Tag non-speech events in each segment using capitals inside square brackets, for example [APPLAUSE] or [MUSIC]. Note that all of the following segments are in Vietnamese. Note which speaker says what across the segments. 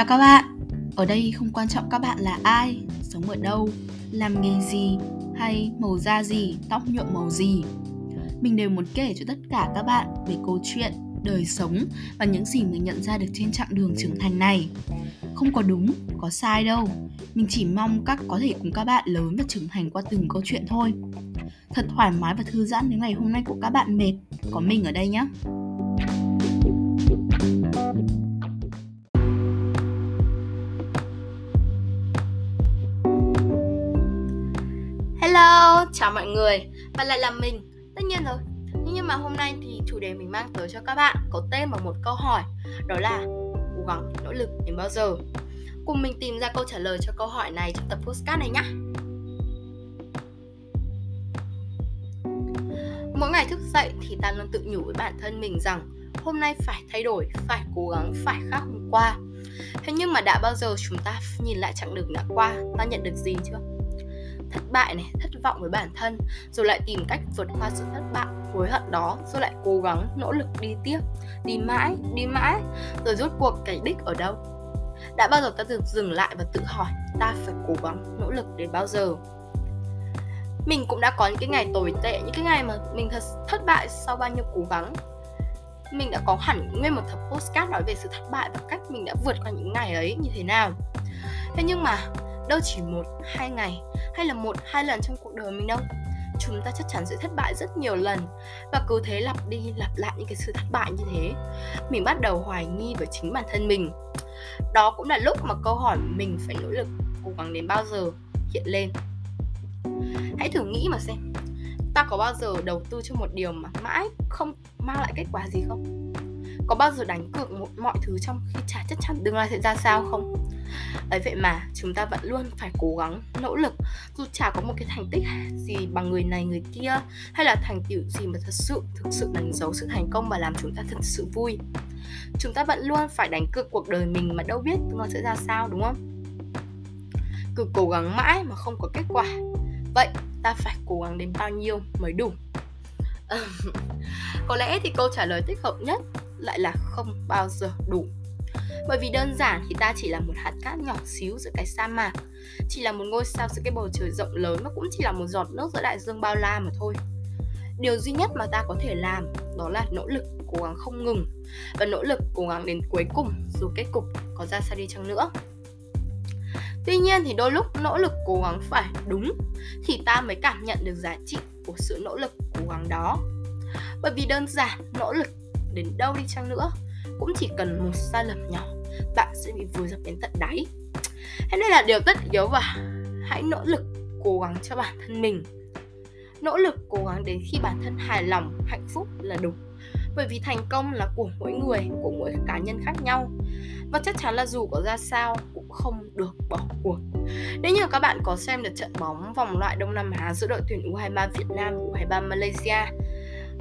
Speaker 1: Chào các bạn, ở đây không quan trọng các bạn là ai, sống ở đâu, làm nghề gì hay màu da gì, tóc nhuộm màu gì. Mình đều muốn kể cho tất cả các bạn về câu chuyện, đời sống và những gì mình nhận ra được trên chặng đường trưởng thành này. Không có đúng, có sai đâu. Mình chỉ mong các có thể cùng các bạn lớn và trưởng thành qua từng câu chuyện thôi. Thật thoải mái và thư giãn nếu ngày hôm nay của các bạn mệt, có mình ở đây nhé. Hello, chào mọi người. Và lại là mình, tất nhiên rồi. Nhưng mà hôm nay thì chủ đề mình mang tới cho các bạn Có tên vào một câu hỏi. Đó là cố gắng, nỗ lực đến bao giờ? Cùng mình tìm ra câu trả lời cho câu hỏi này trong tập postcard này nhé Mỗi ngày thức dậy thì ta luôn tự nhủ với bản thân mình rằng Hôm nay phải thay đổi, phải cố gắng, phải khác hôm qua. Thế nhưng mà đã bao giờ chúng ta nhìn lại chặng đường đã qua? Ta nhận được gì chưa? Thất bại này, thất vọng với bản thân, rồi lại tìm cách vượt qua sự thất bại, hối hận đó, rồi lại cố gắng, nỗ lực đi tiếp, đi mãi đi mãi, rồi rốt cuộc cái đích ở đâu? Đã bao giờ ta được dừng lại và tự hỏi, ta phải cố gắng, nỗ lực đến bao giờ? Mình cũng đã có những cái ngày tồi tệ, những cái ngày mà mình thật thất bại sau bao nhiêu cố gắng. Mình đã có hẳn nguyên một tập postcard nói về sự thất bại và cách mình đã vượt qua những ngày ấy như thế nào. Thế nhưng mà đâu chỉ một, hai ngày hay là một, hai lần trong cuộc đời mình đâu. Chúng ta chắc chắn sẽ thất bại rất nhiều lần và cứ thế lặp đi lặp lại những cái sự thất bại như thế, mình bắt đầu hoài nghi về chính bản thân mình. Đó cũng là lúc mà câu hỏi mình phải nỗ lực cố gắng đến bao giờ hiện lên. Hãy thử nghĩ mà xem, ta có bao giờ đầu tư cho một điều mà mãi không mang lại kết quả gì không? Có bao giờ đánh cược một mọi thứ trong khi chả chắc chắn tương lai sẽ ra sao không? Ấy, vậy mà chúng ta vẫn luôn phải cố gắng, nỗ lực. Dù chả có một cái thành tích gì bằng người này, người kia, hay là thành tựu gì mà thật sự, thực sự đánh dấu sự thành công và làm chúng ta thật sự vui. Chúng ta vẫn luôn phải đánh cược cuộc đời mình mà đâu biết tương lai sẽ ra sao, đúng không? Cứ cố gắng mãi mà không có kết quả. Vậy ta phải cố gắng đến bao nhiêu mới đủ? [LAUGHS] Có lẽ thì câu trả lời thích hợp nhất lại là không bao giờ đủ bởi vì đơn giản thì ta chỉ là một hạt cát nhỏ xíu giữa cái sa mạc. Chỉ là một ngôi sao giữa cái bầu trời rộng lớn và cũng chỉ là một giọt nước giữa đại dương bao la mà thôi. Điều duy nhất mà ta có thể làm đó là nỗ lực, cố gắng không ngừng. Và nỗ lực, cố gắng đến cuối cùng, dù kết cục có ra sao đi chăng nữa. Tuy nhiên thì đôi lúc nỗ lực cố gắng phải đúng thì ta mới cảm nhận được giá trị của sự nỗ lực cố gắng đó. Bởi vì đơn giản, nỗ lực đến đâu đi chăng nữa cũng chỉ cần một sai lầm nhỏ, bạn sẽ bị vùi dập đến tận đáy. Thế nên là điều tất yếu và hãy nỗ lực cố gắng cho bản thân mình. Nỗ lực cố gắng đến khi bản thân hài lòng, hạnh phúc là đủ. Bởi vì thành công là của mỗi người, của mỗi cá nhân khác nhau. Và chắc chắn là dù có ra sao cũng không được bỏ cuộc. Nếu như các bạn có xem được trận bóng vòng loại Đông Nam Á giữa đội tuyển U23 Việt Nam và U23 Malaysia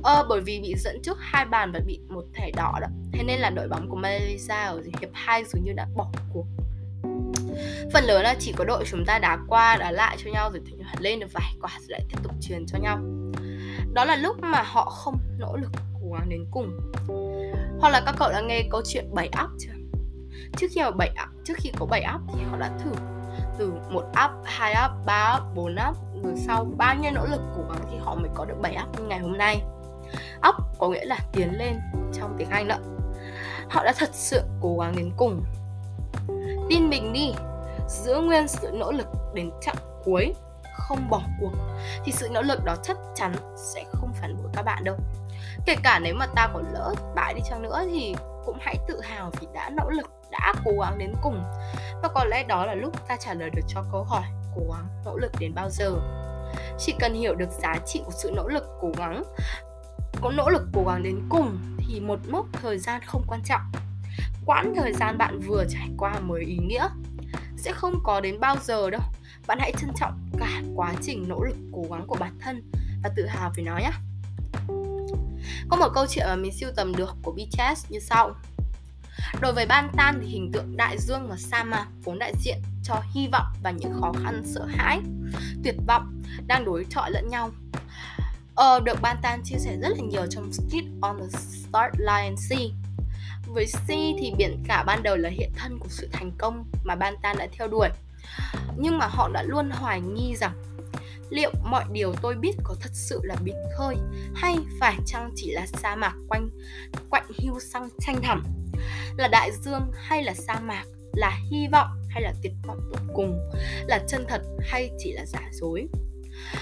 Speaker 1: Ờ, bởi vì bị dẫn trước hai bàn và bị một thẻ đỏ đó. Thế nên là đội bóng của Malaysia ở hiệp 2 dường như đã bỏ cuộc. Phần lớn là chỉ có đội chúng ta đá qua đá lại cho nhau rồi thỉnh lên được vài quả rồi lại tiếp tục truyền cho nhau. Đó là lúc mà họ không nỗ lực cố gắng đến cùng. Hoặc là các cậu đã nghe câu chuyện bảy up chưa? Trước khi bảy up, trước khi có bảy up thì họ đã thử. Từ một up, hai up, ba up, bốn up rồi sau bao nhiêu nỗ lực cố gắng thì họ mới có được bảy up như ngày hôm nay up có nghĩa là tiến lên trong tiếng Anh đó. Họ đã thật sự cố gắng đến cùng. Tin mình đi, giữ nguyên sự nỗ lực đến chặng cuối, không bỏ cuộc, thì sự nỗ lực đó chắc chắn sẽ không phản bội các bạn đâu. Kể cả nếu mà ta có lỡ bại đi chăng nữa thì cũng hãy tự hào vì đã nỗ lực, đã cố gắng đến cùng. Và có lẽ đó là lúc ta trả lời được cho câu hỏi, cố gắng nỗ lực đến bao giờ? Chỉ cần hiểu được giá trị của sự nỗ lực cố gắng có nỗ lực cố gắng đến cùng thì một mốc thời gian không quan trọng. Quãng thời gian bạn vừa trải qua mới ý nghĩa. Sẽ không có đến bao giờ đâu. Bạn hãy trân trọng cả quá trình nỗ lực cố gắng của bản thân và tự hào về nó nhé. Có một câu chuyện mà mình siêu tầm được của BTS như sau. Đối với Ban Tan thì hình tượng đại dương và sa mạc vốn đại diện cho hy vọng và những khó khăn sợ hãi, tuyệt vọng đang đối chọi lẫn nhau uh, được Bantan chia sẻ rất là nhiều trong Skit on the Start Line C. Với C thì biển cả ban đầu là hiện thân của sự thành công mà Bantan đã theo đuổi. Nhưng mà họ đã luôn hoài nghi rằng liệu mọi điều tôi biết có thật sự là biển khơi hay phải chăng chỉ là sa mạc quanh quạnh hưu xăng tranh thẳm? Là đại dương hay là sa mạc? Là hy vọng hay là tuyệt vọng tột cùng? Là chân thật hay chỉ là giả dối?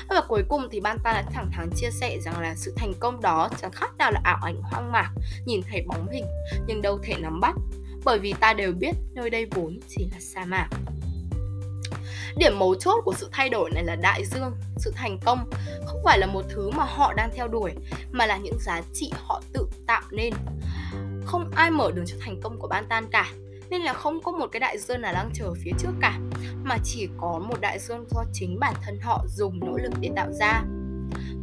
Speaker 1: Và cuối cùng thì Ban ta đã thẳng thắn chia sẻ rằng là sự thành công đó chẳng khác nào là ảo ảnh hoang mạc, nhìn thấy bóng hình nhưng đâu thể nắm bắt, bởi vì ta đều biết nơi đây vốn chỉ là sa mạc. Điểm mấu chốt của sự thay đổi này là đại dương, sự thành công không phải là một thứ mà họ đang theo đuổi mà là những giá trị họ tự tạo nên. Không ai mở đường cho thành công của Ban Tan cả, nên là không có một cái đại dương nào đang chờ phía trước cả, mà chỉ có một đại dương do chính bản thân họ dùng nỗ lực để tạo ra.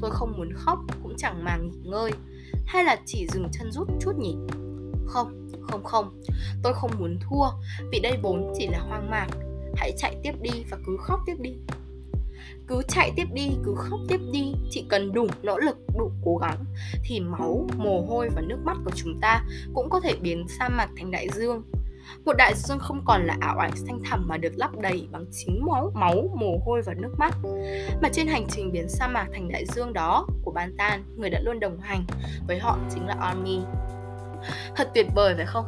Speaker 1: Tôi không muốn khóc, cũng chẳng màng nghỉ ngơi, hay là chỉ dừng chân rút chút nhỉ? Không không không, tôi không muốn thua, vì đây vốn chỉ là hoang mạc. Hãy chạy tiếp đi và cứ khóc tiếp đi. Cứ chạy tiếp đi, cứ khóc tiếp đi, chỉ cần đủ nỗ lực, đủ cố gắng thì máu, mồ hôi và nước mắt của chúng ta cũng có thể biến sa mạc thành đại dương một đại dương không còn là ảo ảnh xanh thẳm mà được lấp đầy bằng chính máu, máu, mồ hôi và nước mắt. Mà trên hành trình biến sa mạc thành đại dương đó của Bantan, người đã luôn đồng hành với họ chính là Army. Thật tuyệt vời phải không?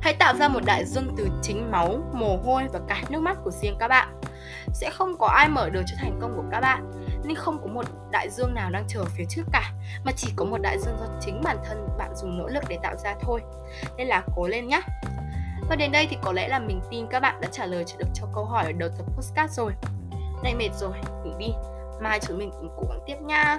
Speaker 1: Hãy tạo ra một đại dương từ chính máu, mồ hôi và cả nước mắt của riêng các bạn. Sẽ không có ai mở đường cho thành công của các bạn, nên không có một đại dương nào đang chờ phía trước cả, mà chỉ có một đại dương do chính bản thân bạn dùng nỗ lực để tạo ra thôi. Nên là cố lên nhé! Và đến đây thì có lẽ là mình tin các bạn đã trả lời được cho câu hỏi ở đầu tập postcard rồi. này mệt rồi, ngủ đi. Mai chúng mình cùng cố gắng tiếp nha.